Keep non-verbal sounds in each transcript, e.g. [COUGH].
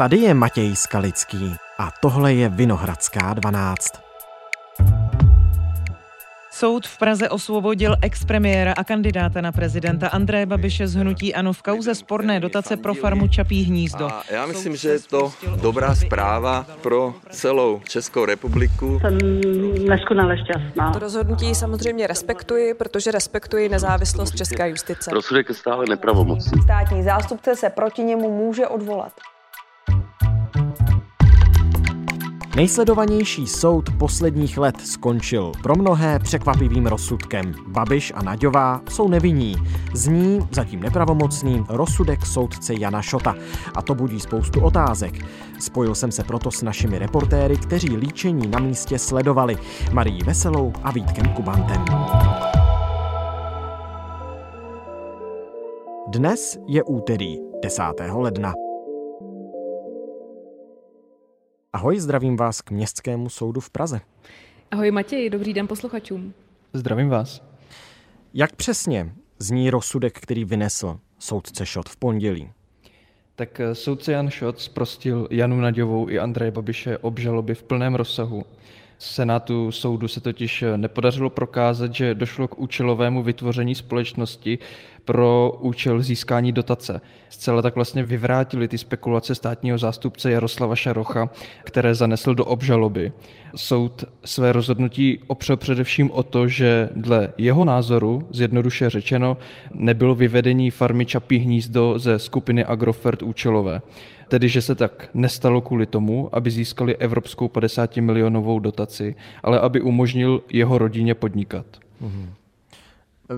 Tady je Matěj Skalický a tohle je Vinohradská 12. Soud v Praze osvobodil expremiéra a kandidáta na prezidenta Andreje Babiše z hnutí Ano v kauze sporné dotace pro farmu Čapí hnízdo. A já myslím, že je to dobrá zpráva pro celou Českou republiku. Jsem neskonale šťastná. To rozhodnutí samozřejmě respektuji, protože respektuji nezávislost české justice. Rozsudek je stále nepravomocný. Státní zástupce se proti němu může odvolat. Nejsledovanější soud posledních let skončil pro mnohé překvapivým rozsudkem. Babiš a Naďová jsou nevinní. Zní zatím nepravomocný rozsudek soudce Jana Šota. A to budí spoustu otázek. Spojil jsem se proto s našimi reportéry, kteří líčení na místě sledovali. Marí Veselou a Vítkem Kubantem. Dnes je úterý 10. ledna. Ahoj, zdravím vás k Městskému soudu v Praze. Ahoj Matěj, dobrý den posluchačům. Zdravím vás. Jak přesně zní rozsudek, který vynesl soudce Šot v pondělí? Tak eh, soudce Jan Šot zprostil Janu Naďovou i Andreje Babiše obžaloby v plném rozsahu. Senátu soudu se totiž nepodařilo prokázat, že došlo k účelovému vytvoření společnosti pro účel získání dotace. Zcela tak vlastně vyvrátili ty spekulace státního zástupce Jaroslava Šarocha, které zanesl do obžaloby. Soud své rozhodnutí opřel především o to, že dle jeho názoru, zjednoduše řečeno, nebylo vyvedení farmy Čapí hnízdo ze skupiny Agrofert účelové. Tedy, že se tak nestalo kvůli tomu, aby získali evropskou 50 milionovou dotaci, ale aby umožnil jeho rodině podnikat. Mm-hmm.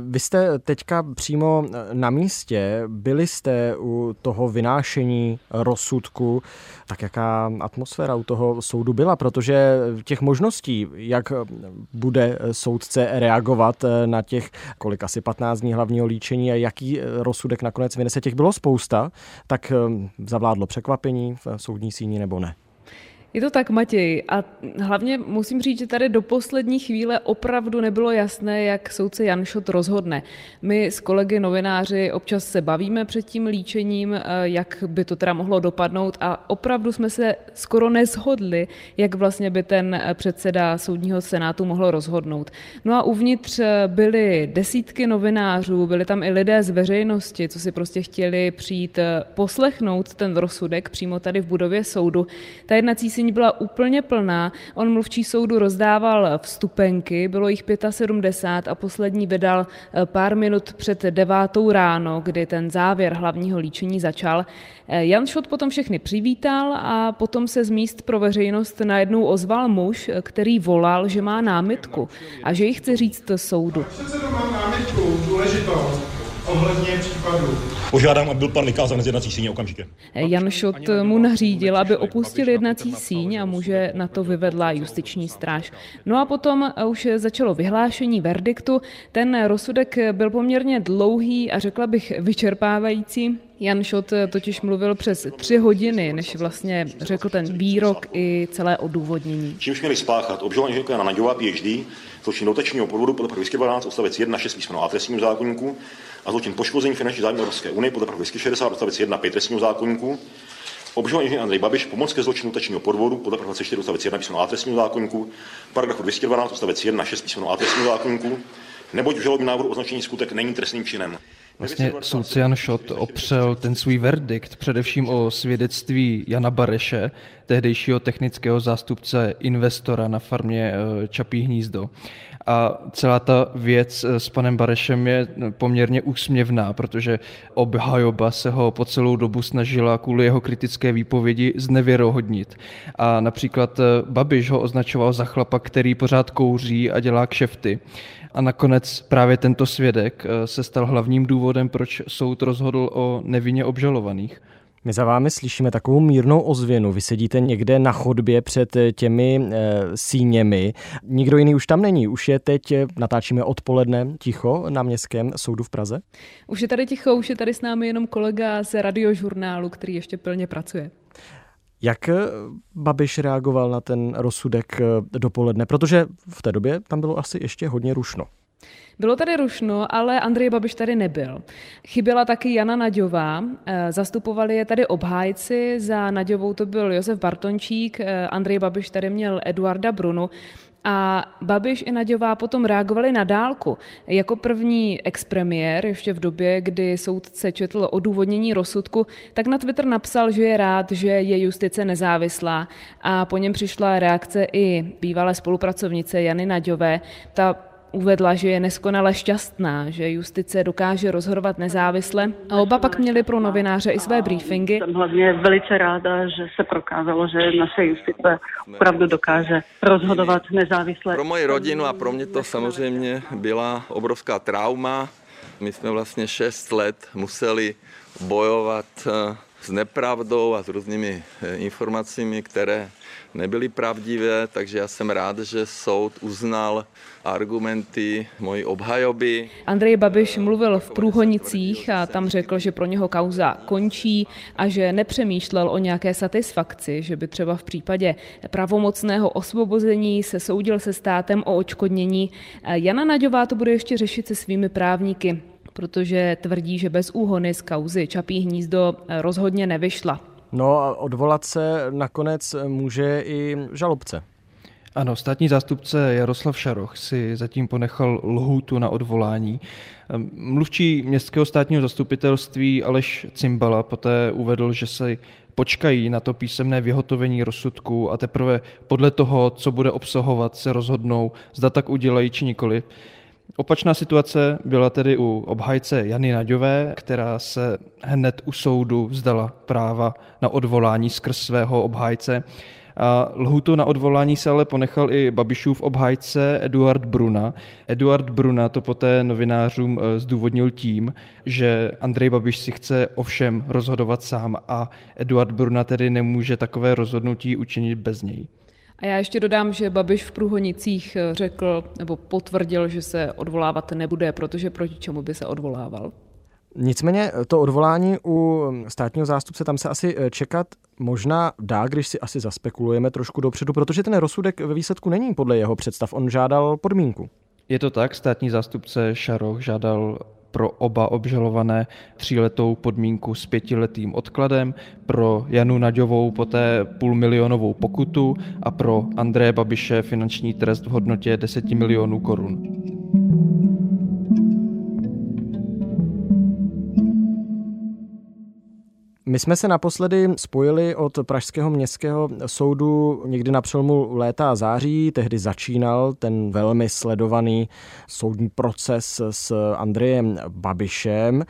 Vy jste teďka přímo na místě, byli jste u toho vynášení rozsudku, tak jaká atmosféra u toho soudu byla, protože těch možností, jak bude soudce reagovat na těch, kolik asi 15 dní hlavního líčení a jaký rozsudek nakonec vynese, těch bylo spousta, tak zavládlo překvapení v soudní síni nebo ne? Je to tak, Matěj. A hlavně musím říct, že tady do poslední chvíle opravdu nebylo jasné, jak soudce Janšot rozhodne. My s kolegy novináři občas se bavíme před tím líčením, eh, jak by to teda mohlo dopadnout a opravdu jsme se skoro neshodli, jak vlastně by ten eh, předseda soudního senátu mohl rozhodnout. No a uvnitř eh, byly desítky novinářů, byli tam i lidé z veřejnosti, co si prostě chtěli přijít poslechnout ten rozsudek přímo tady v budově soudu. Ta jednací síň byla úplně plná. On mluvčí soudu rozdával vstupenky, bylo jich 75 a poslední vydal eh, pár minut před devátou ráno, kdy ten závěr hlavního líčení začal. Eh, Jan Šot potom všechny přivítal a potom se z míst pro veřejnost najednou ozval muž, který volal, že má námitku a že ji chce říct soudu. Mám námitku důležitou ohledně případu. Požádám, aby byl pan vykázán z jednací síně okamžitě. Jan Šot mu nařídil, aby opustil jednací síň a muže na to vyvedla justiční stráž. No a potom už začalo vyhlášení verdiktu. Ten rozsudek byl poměrně dlouhý a řekla bych vyčerpávající. Jan Šot totiž mluvil přes tři hodiny, než vlastně řekl ten výrok i celé odůvodnění. Čímž měli spáchat obžalovaní Jana Naďová, PhD, zločin dotačního podvodu podle 212 odstavec 1 6 písmeno A trestního zákonníku a zločin poškození finanční zájmu Evropské unie podle 260 odstavec 1 5 trestního zákonníku, obžalovaný Andrej Babiš pomoc ke zločinu dotačního podvodu podle 24 odstavec 1 písmeno A trestního zákonníku, paragrafu 212 odstavec 1 6 písmeno A trestního zákonníku, neboť v žalobním návrhu označený skutek není trestným činem. Vlastně soudce Jan Šot opřel ten svůj verdikt především o svědectví Jana Bareše, tehdejšího technického zástupce investora na farmě eh, Čapí hnízdo. A celá ta věc eh, s panem Barešem je eh, poměrně úsměvná, protože obhajoba se ho po celou dobu snažila kvůli jeho kritické výpovědi znevěrohodnit. A například Babiš ho označoval za chlapa, který pořád kouří a dělá kšefty. A nakonec právě tento svědek eh, se stal hlavním důvodem, proč soud rozhodl o nevinně obžalovaných. My za vámi slyšíme takovou mírnou ozvěnu. Vy sedíte někde na chodbě před eh, těmi e, síněmi. Nikdo jiný už tam není. Už je teď, natáčíme odpoledne, ticho na Městském soudu v Praze? Už je tady ticho, už je tady s námi jenom kolega z radiožurnálu, který ještě plně pracuje. Jak eh, Babiš reagoval na ten rozsudek eh, dopoledne? Protože v té době tam bylo asi ještě hodně rušno. Bylo tady rušno, ale Andrej Babiš tady nebyl. Chyběla taky Jana Naďová, eh, zastupovali je tady obhájci, za Naďovou to byl Josef Bartončík, eh, Andrej Babiš tady měl Eduarda Brunu. A Babiš i Naďová potom reagovali na dálku. Jako první expremiér, ještě v době, kdy soudce četl odůvodnění rozsudku, tak na Twitter napsal, že je rád, že je justice nezávislá. A po něm přišla reakce i bývalé spolupracovnice Jany Naďové. Ta uvedla, že je neskonale šťastná, že justice dokáže rozhodovat nezávisle a oba pak měli pro novináře i své briefingy. Jsem hlavně velice ráda, že se prokázalo, že naše justice opravdu dokáže rozhodovat nezávisle. Pro moji rodinu a pro mě to samozřejmě byla obrovská trauma. My jsme vlastně 6 let museli bojovat eh, s nepravdou a s různými eh, informacemi, které nebyly pravdivé, takže já jsem rád, že soud uznal argumenty mojí obhajoby. Andrej Babiš mluvil v Průhonicích a tam řekl, že pro něho kauza končí a že nepřemýšlel o nějaké satisfakci, že by třeba v případě pravomocného osvobození se soudil se státem o očkodnění. Jana Naďová to bude ještě řešit se svými právníky protože tvrdí, že bez úhony z kauzy Čapí hnízdo rozhodně nevyšla. No a odvolat se nakonec může i žalobce. Ano, státní zástupce Jaroslav Šaroch si zatím ponechal lhůtu na odvolání. Mluvčí městského státního zastupitelství Aleš Cimbala poté uvedl, že se počkají na to písemné vyhotovení rozsudku a teprve podle toho, co bude obsahovat, se rozhodnou, zda tak udělají či nikoli. Opačná situace byla tedy u obhajce Jany Naďové, která se hned u soudu vzdala práva na odvolání skrz svého obhájce. A lhutu na odvolání se ale ponechal i Babišův obhájce Eduard Bruna. Eduard Bruna to poté novinářům eh, zdůvodnil tím, že Andrej Babiš si chce ovšem rozhodovat sám a Eduard Bruna tedy nemůže takové rozhodnutí učinit bez něj. A já ještě dodám, že Babiš v Průhonicích eh, řekl nebo potvrdil, že se odvolávat nebude, protože proti čemu by se odvolával. Nicméně to odvolání u státního zástupce tam se asi eh, čekat možná dá, když si asi zaspekulujeme trošku dopředu, protože ten rozsudek ve výsledku není podle jeho představ. On žádal podmínku. Je to tak, státní zástupce Šaroch žádal pro oba obžalované tříletou podmínku s pětiletým odkladem, pro Janu Naďovou poté půlmilionovou pokutu a pro Andreje Babiše finanční trest v hodnotě 10 milionů korun. My jsme se naposledy spojili od Pražského městského soudu někdy na přelomu léta a září. Tehdy začínal ten velmi sledovaný soudní proces s Andrejem Babišem.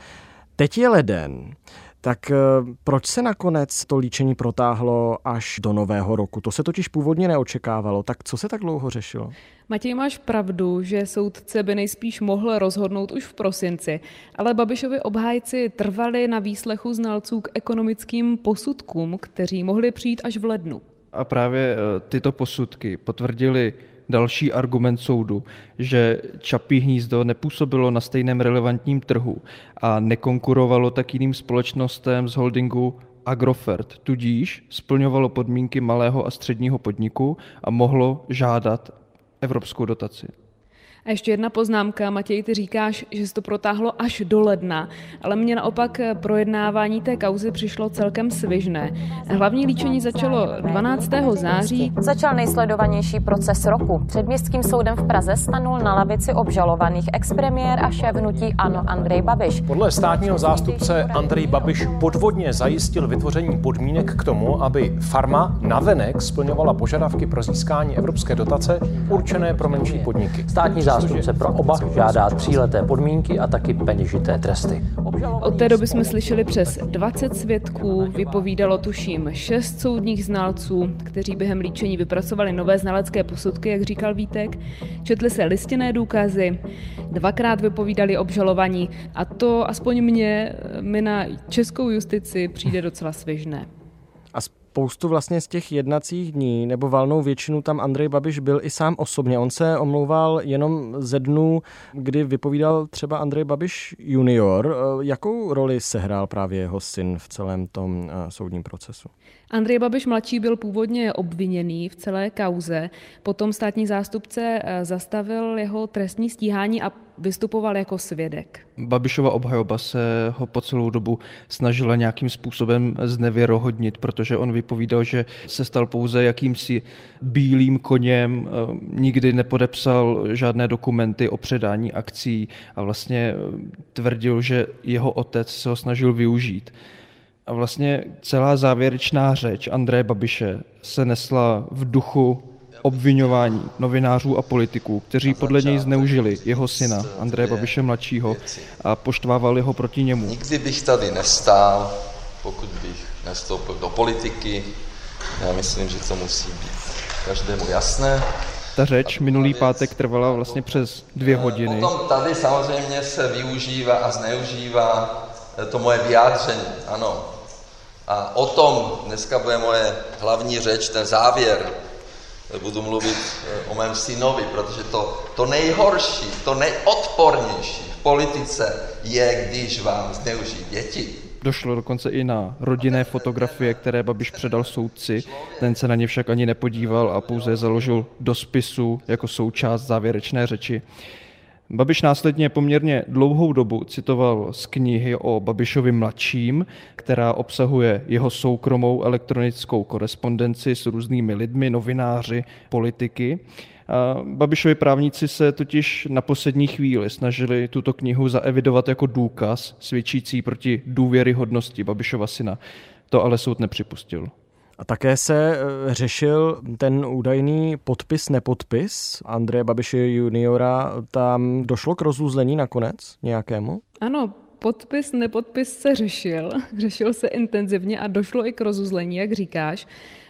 Teď je leden. Tak eh, proč se nakonec to líčení protáhlo až do nového roku? To se totiž původně neočekávalo. Tak co se tak dlouho řešilo? Matěj, máš pravdu, že soudce by nejspíš mohl rozhodnout už v prosinci, ale Babišovi obhájci trvali na výslechu znalců k ekonomickým posudkům, kteří mohli přijít až v lednu. A právě eh, tyto posudky potvrdili další argument soudu, že Čapí hnízdo nepůsobilo na stejném relevantním trhu a nekonkurovalo tak jiným společnostem z holdingu Agrofert, tudíž splňovalo podmínky malého a středního podniku a mohlo žádat evropskou dotaci. A ještě jedna poznámka, Matěj, ty říkáš, že se to protáhlo až do ledna, ale mně naopak projednávání té kauzy přišlo celkem svižné. Hlavní líčení začalo 12. září. Začal nejsledovanější proces roku. Před městským soudem v Praze stanul na lavici obžalovaných expremiér a šéf hnutí Ano Andrej Babiš. Podle státního zástupce Andrej Babiš podvodně zajistil vytvoření podmínek k tomu, aby farma navenek splňovala požadavky pro získání evropské dotace určené pro menší podniky. Státní zástupce pro oba žádá tříleté podmínky a taky peněžité tresty. Od té doby jsme slyšeli přes 20 svědků, vypovídalo tuším 6 soudních znalců, kteří během líčení vypracovali nové znalecké posudky, jak říkal Vítek, četli se listinné důkazy, dvakrát vypovídali obžalovaní a to aspoň mě, mi na českou justici přijde docela svěžné. A spoustu vlastně z těch jednacích dní nebo valnou většinu tam Andrej Babiš byl i sám osobně. On se omlouval jenom ze dnů, kdy vypovídal třeba Andrej Babiš junior. Jakou roli sehrál právě jeho syn v celém tom soudním procesu? Andrej Babiš mladší byl původně obviněný v celé kauze, potom státní zástupce zastavil jeho trestní stíhání a vystupoval jako svědek. Babišova obhajoba se ho po celou dobu snažila nějakým způsobem znevěrohodnit, protože on vypovídal, že se stal pouze jakýmsi bílým koněm, eh, nikdy nepodepsal žádné dokumenty o předání akcí a vlastně eh, tvrdil, že jeho otec se ho snažil využít. A vlastně celá závěrečná řeč Andreje Babiše se nesla v duchu obvinování novinářů a politiků, kteří podle něj zneužili jeho syna Andreje Babiše mladšího a poštvávali ho proti němu. Nikdy bych tady nestál, pokud bych nestoupil do politiky. Já myslím, že to musí být každému jasné. Ta řeč minulý pátek trvala vlastně přes dvě hodiny. Potom tady samozřejmě se využívá a zneužívá to moje vyjádření, ano. A o tom dneska bude moje hlavní řeč, ten závěr budu mluvit eh, o mém synovi, protože to, to nejhorší, to nejodpornější v politice je, když vám zneužijí děti. Došlo dokonce i na rodinné fotografie, které Babiš předal soudci. Ten se na ně však ani nepodíval a pouze založil do spisu jako součást závěrečné řeči. Babiš následně poměrně dlouhou dobu citoval z knihy o Babišovi mladším, která obsahuje jeho soukromou elektronickou korespondenci s různými lidmi, novináři, politiky. A Babišovi právníci se totiž na poslední chvíli snažili tuto knihu zaevidovat jako důkaz svědčící proti důvěryhodnosti Babišova syna. To ale soud nepřipustil. A také se eh, řešil ten údajný podpis-nepodpis Andreje Babiše juniora. Tam došlo k rozuzlení nakonec nějakému? Ano, podpis, nepodpis se řešil. [LAUGHS] Řešil se intenzivně a došlo i k rozuzlení, jak říkáš.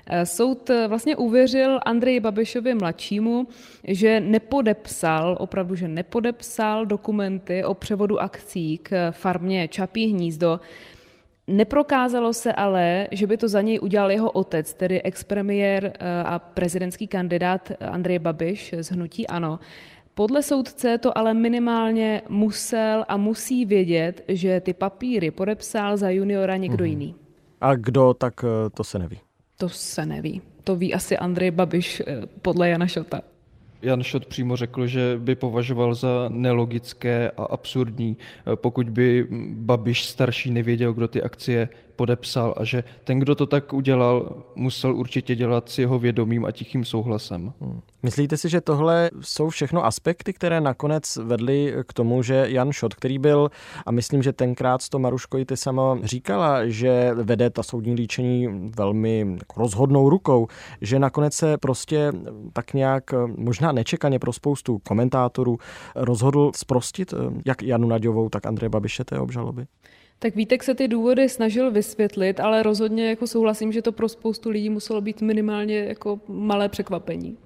Eh, soud eh, vlastně uvěřil Andreji Babišovi mladšímu, že nepodepsal, opravdu, že nepodepsal dokumenty o převodu akcí k farmě Čapí hnízdo, Neprokázalo se ale, že by to za něj udělal jeho otec, tedy expremiér eh, a prezidentský kandidát Andrej Babiš z Hnutí Ano. Podle soudce to ale minimálně musel a musí vědět, že ty papíry podepsal za juniora někdo mm-hmm. jiný. A kdo, tak eh, to se neví. To se neví. To ví asi Andrej Babiš eh, podle Jana Šota. Jan Šot přímo řekl, že by považoval za nelogické a absurdní, pokud by Babiš starší nevěděl, kdo ty akcie podepsal a že ten, kdo to tak udělal, musel určitě dělat s jeho vědomím a tichým souhlasem. Hmm. Myslíte si, že tohle jsou všechno aspekty, které nakonec vedly k tomu, že Jan Šot, který byl, a myslím, že tenkrát to Maruško i ty sama říkala, že vede ta soudní líčení velmi rozhodnou rukou, že nakonec se prostě tak nějak možná nečekaně pro spoustu komentátorů rozhodl sprostit jak Janu Naďovou, tak Andreje Babiše té obžaloby? Tak Vítek se ty důvody snažil vysvětlit, ale rozhodně jako souhlasím, že to pro spoustu lidí muselo být minimálně jako malé překvapení.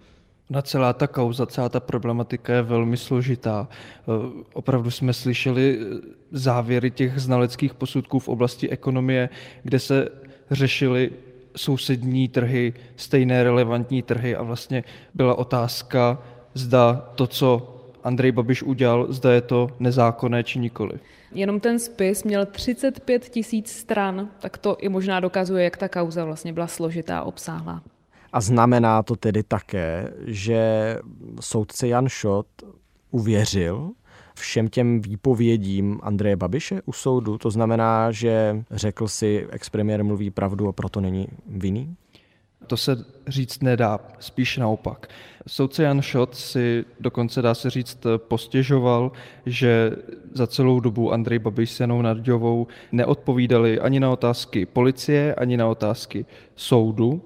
Na celá ta kauza, celá ta problematika je velmi složitá. Eh, opravdu jsme slyšeli eh, závěry těch znaleckých posudků v oblasti ekonomie, kde se řešily sousední trhy, stejné relevantní trhy a vlastně byla otázka, zda to, co Andrej Babiš udělal, zda je to nezákonné či nikoli. Jenom ten spis měl 35 tisíc stran, tak to i možná dokazuje, jak ta kauza vlastně byla složitá a obsáhlá. A znamená to tedy také, že soudce Jan Šot uvěřil všem těm výpovědím Andreje Babiše u soudu? To znamená, že řekl si, expremiér mluví pravdu a proto není vinný? To se říct nedá, spíš naopak. Soudce Jan Šot si dokonce dá se říct postěžoval, že za celou dobu Andrej Babiš s Janou Narďovou neodpovídali ani na otázky policie, ani na otázky soudu,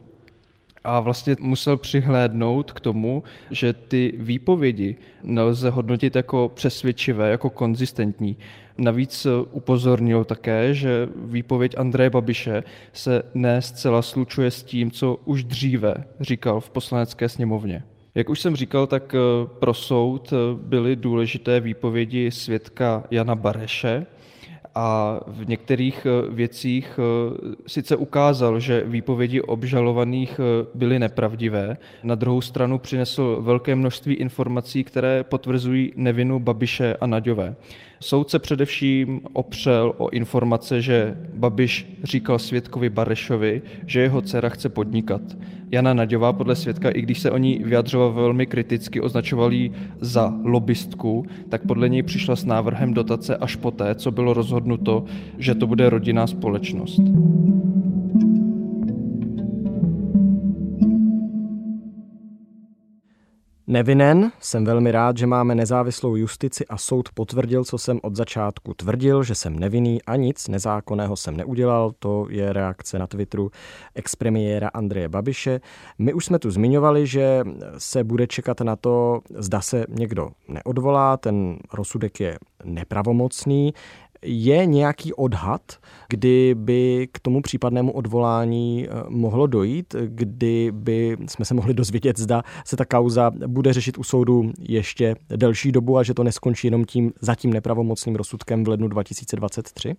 a vlastně musel přihlédnout k tomu, že ty výpovědi nelze hodnotit jako přesvědčivé, jako konzistentní. Navíc upozornil také, že výpověď Andreje Babiše se ne zcela slučuje s tím, co už dříve říkal v poslanecké sněmovně. Jak už jsem říkal, tak pro soud byly důležité výpovědi svědka Jana Bareše, a v některých eh, věcích eh, sice ukázal, že výpovědi obžalovaných eh, byly nepravdivé, na druhou stranu přinesl velké množství informací, které potvrzují nevinu Babiše a Naďové. Soud se především opřel o informace, že Babiš říkal svědkovi Barešovi, že jeho dcera chce podnikat. Jana Naďová podle svědka, i když se o ní vyjadřoval velmi kriticky, označoval ji za lobbystku, tak podle něj přišla s návrhem dotace až poté, co bylo rozhodnuto, že to bude rodinná společnost. Nevinen, jsem velmi rád, že máme nezávislou justici a soud potvrdil, co jsem od začátku tvrdil, že jsem nevinný a nic nezákonného jsem neudělal. To je reakce na Twitteru expremiéra Andreje Babiše. My už jsme tu zmiňovali, že se bude čekat na to, zda se někdo neodvolá, ten rozsudek je nepravomocný. Je nějaký odhad, kdy by k tomu případnému odvolání eh, mohlo dojít, kdy by jsme se mohli dozvědět, zda se ta kauza bude řešit u soudu ještě delší dobu a že to neskončí jenom tím zatím nepravomocným rozsudkem v lednu 2023?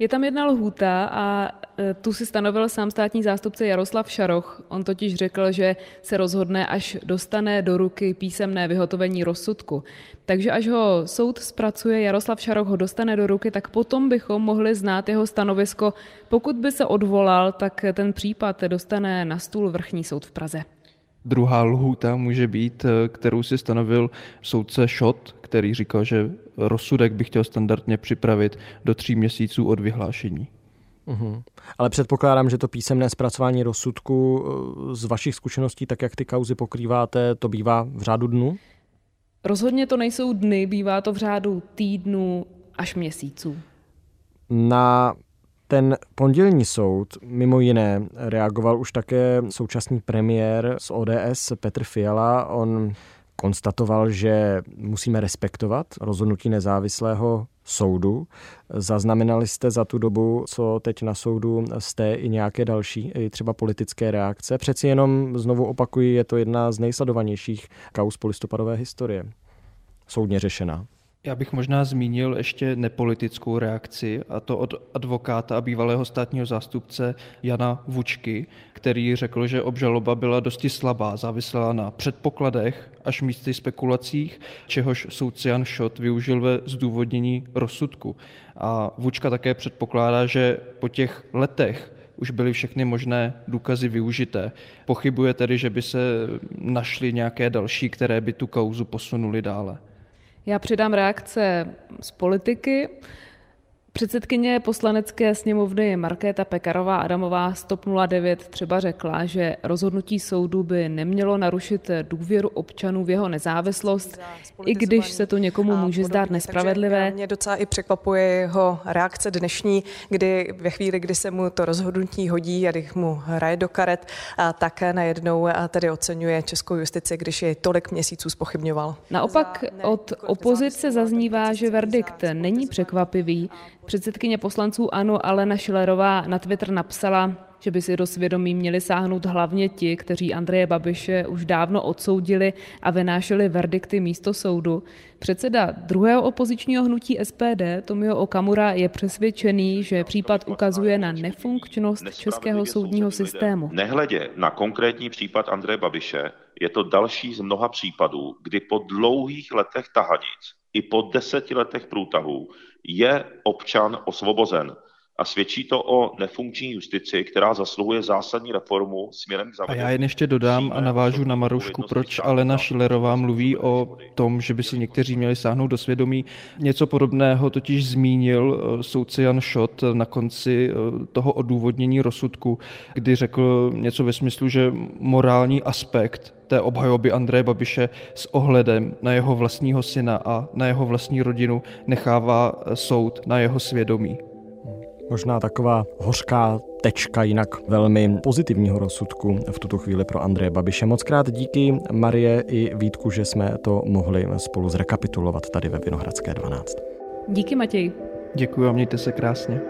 Je tam jedna lhůta a e, tu si stanovil sám státní zástupce Jaroslav Šaroch. On totiž řekl, že se rozhodne, až dostane do ruky písemné vyhotovení rozsudku. Takže až ho soud zpracuje, Jaroslav Šaroch ho dostane do ruky, tak potom bychom mohli znát jeho stanovisko. Pokud by se odvolal, tak ten případ dostane na stůl vrchní soud v Praze. Druhá lhůta může být, e, kterou si stanovil soudce Šot, který říkal, že rozsudek by chtěl standardně připravit do tří měsíců od vyhlášení. Uhum. Ale předpokládám, že to písemné zpracování rozsudku eh, z vašich zkušeností, tak jak ty kauzy pokrýváte, to bývá v řádu dnů? Rozhodně to nejsou dny, bývá to v řádu týdnů až měsíců. Na ten pondělní soud mimo jiné reagoval už také současný premiér z ODS Petr Fiala. On konstatoval, že musíme respektovat rozhodnutí nezávislého soudu. Zaznamenali jste za tu dobu, co teď na soudu jste i nějaké další, i třeba politické reakce? Přeci jenom, znovu opakuji, je to jedna z nejsledovanějších kaus polistopadové historie. Soudně řešená. Já bych možná zmínil ještě nepolitickou reakci, a to od advokáta a bývalého státního zástupce Jana Vučky, který řekl, že obžaloba byla dosti slabá, závisela na předpokladech až místy spekulacích, čehož soudce Jan Šot využil ve zdůvodnění rozsudku. A Vučka také předpokládá, že po těch letech už byly všechny možné důkazy využité. Pochybuje tedy, že by se našly nějaké další, které by tu kauzu posunuli dále. Já přidám reakce z politiky. Předsedkyně poslanecké sněmovny Markéta Pekarová Adamová z TOP 09 třeba řekla, že rozhodnutí soudu by nemělo narušit důvěru občanů v jeho nezávislost, i když se to někomu může zdát nespravedlivé. Mě docela i překvapuje jeho reakce dnešní, kdy ve chvíli, kdy se mu to rozhodnutí hodí a když mu hraje do karet, tak najednou tedy oceňuje českou justici, když je tolik měsíců spochybňoval. Naopak od opozice zaznívá, že verdikt není překvapivý, Předsedkyně poslanců ANO Alena Šilerová na Twitter napsala, že by si do svědomí měli sáhnout hlavně ti, kteří Andreje Babiše už dávno odsoudili a vynášeli verdikty místo soudu. Předseda druhého opozičního hnutí SPD Tomio Okamura je přesvědčený, že případ ukazuje na nefunkčnost českého soudního systému. Nehledě na konkrétní případ Andreje Babiše, je to další z mnoha případů, kdy po dlouhých letech tahanic po deseti letech průtahů je občan osvobozen. A svědčí to o nefunkční justici, která zasluhuje zásadní reformu směrem k zavedení. A já jen ještě dodám a navážu na Marušku, proč Alena Šilerová mluví o tom, že by si někteří měli sáhnout do svědomí. Něco podobného totiž zmínil eh, soudce Jan Šot na konci eh, toho odůvodnění rozsudku, kdy řekl něco ve smyslu, že morální aspekt té obhajoby Andreje Babiše s ohledem na jeho vlastního syna a na jeho vlastní rodinu nechává soud na jeho svědomí. Možná taková hořká tečka jinak velmi pozitivního rozsudku v tuto chvíli pro Andreje Babiše. Moc krát díky Marie i Vítku, že jsme to mohli spolu zrekapitulovat tady ve Vinohradské 12. Díky Matěj. Děkuji a mějte se krásně.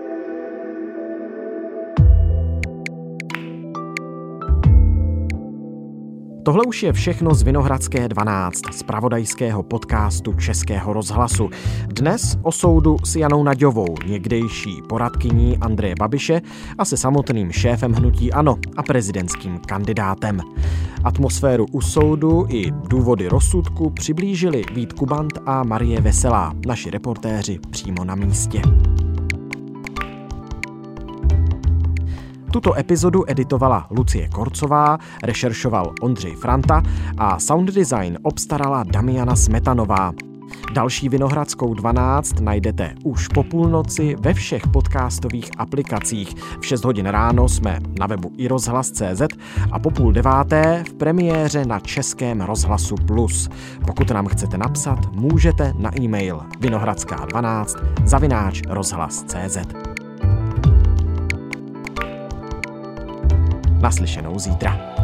Tohle už je všechno z Vinohradské 12, z pravodajského podcastu Českého rozhlasu. Dnes o soudu s Janou Naďovou, někdejší poradkyní Andreje Babiše a se samotným šéfem hnutí ANO a prezidentským kandidátem. Atmosféru u soudu i důvody rozsudku přiblížili Vít Kubant a Marie Veselá, naši reportéři přímo na místě. Tuto epizodu editovala Lucie Korcová, rešeršoval Ondřej Franta a sound design obstarala Damiana Smetanová. Další Vinohradskou 12 najdete už po půlnoci ve všech podcastových aplikacích. V 6 hodin ráno jsme na webu i rozhlas.cz a po půl deváté v premiéře na Českém rozhlasu Plus. Pokud nám chcete napsat, můžete na e-mail vinohradská12 zavináč rozhlas.cz. Naslyšenou zítra.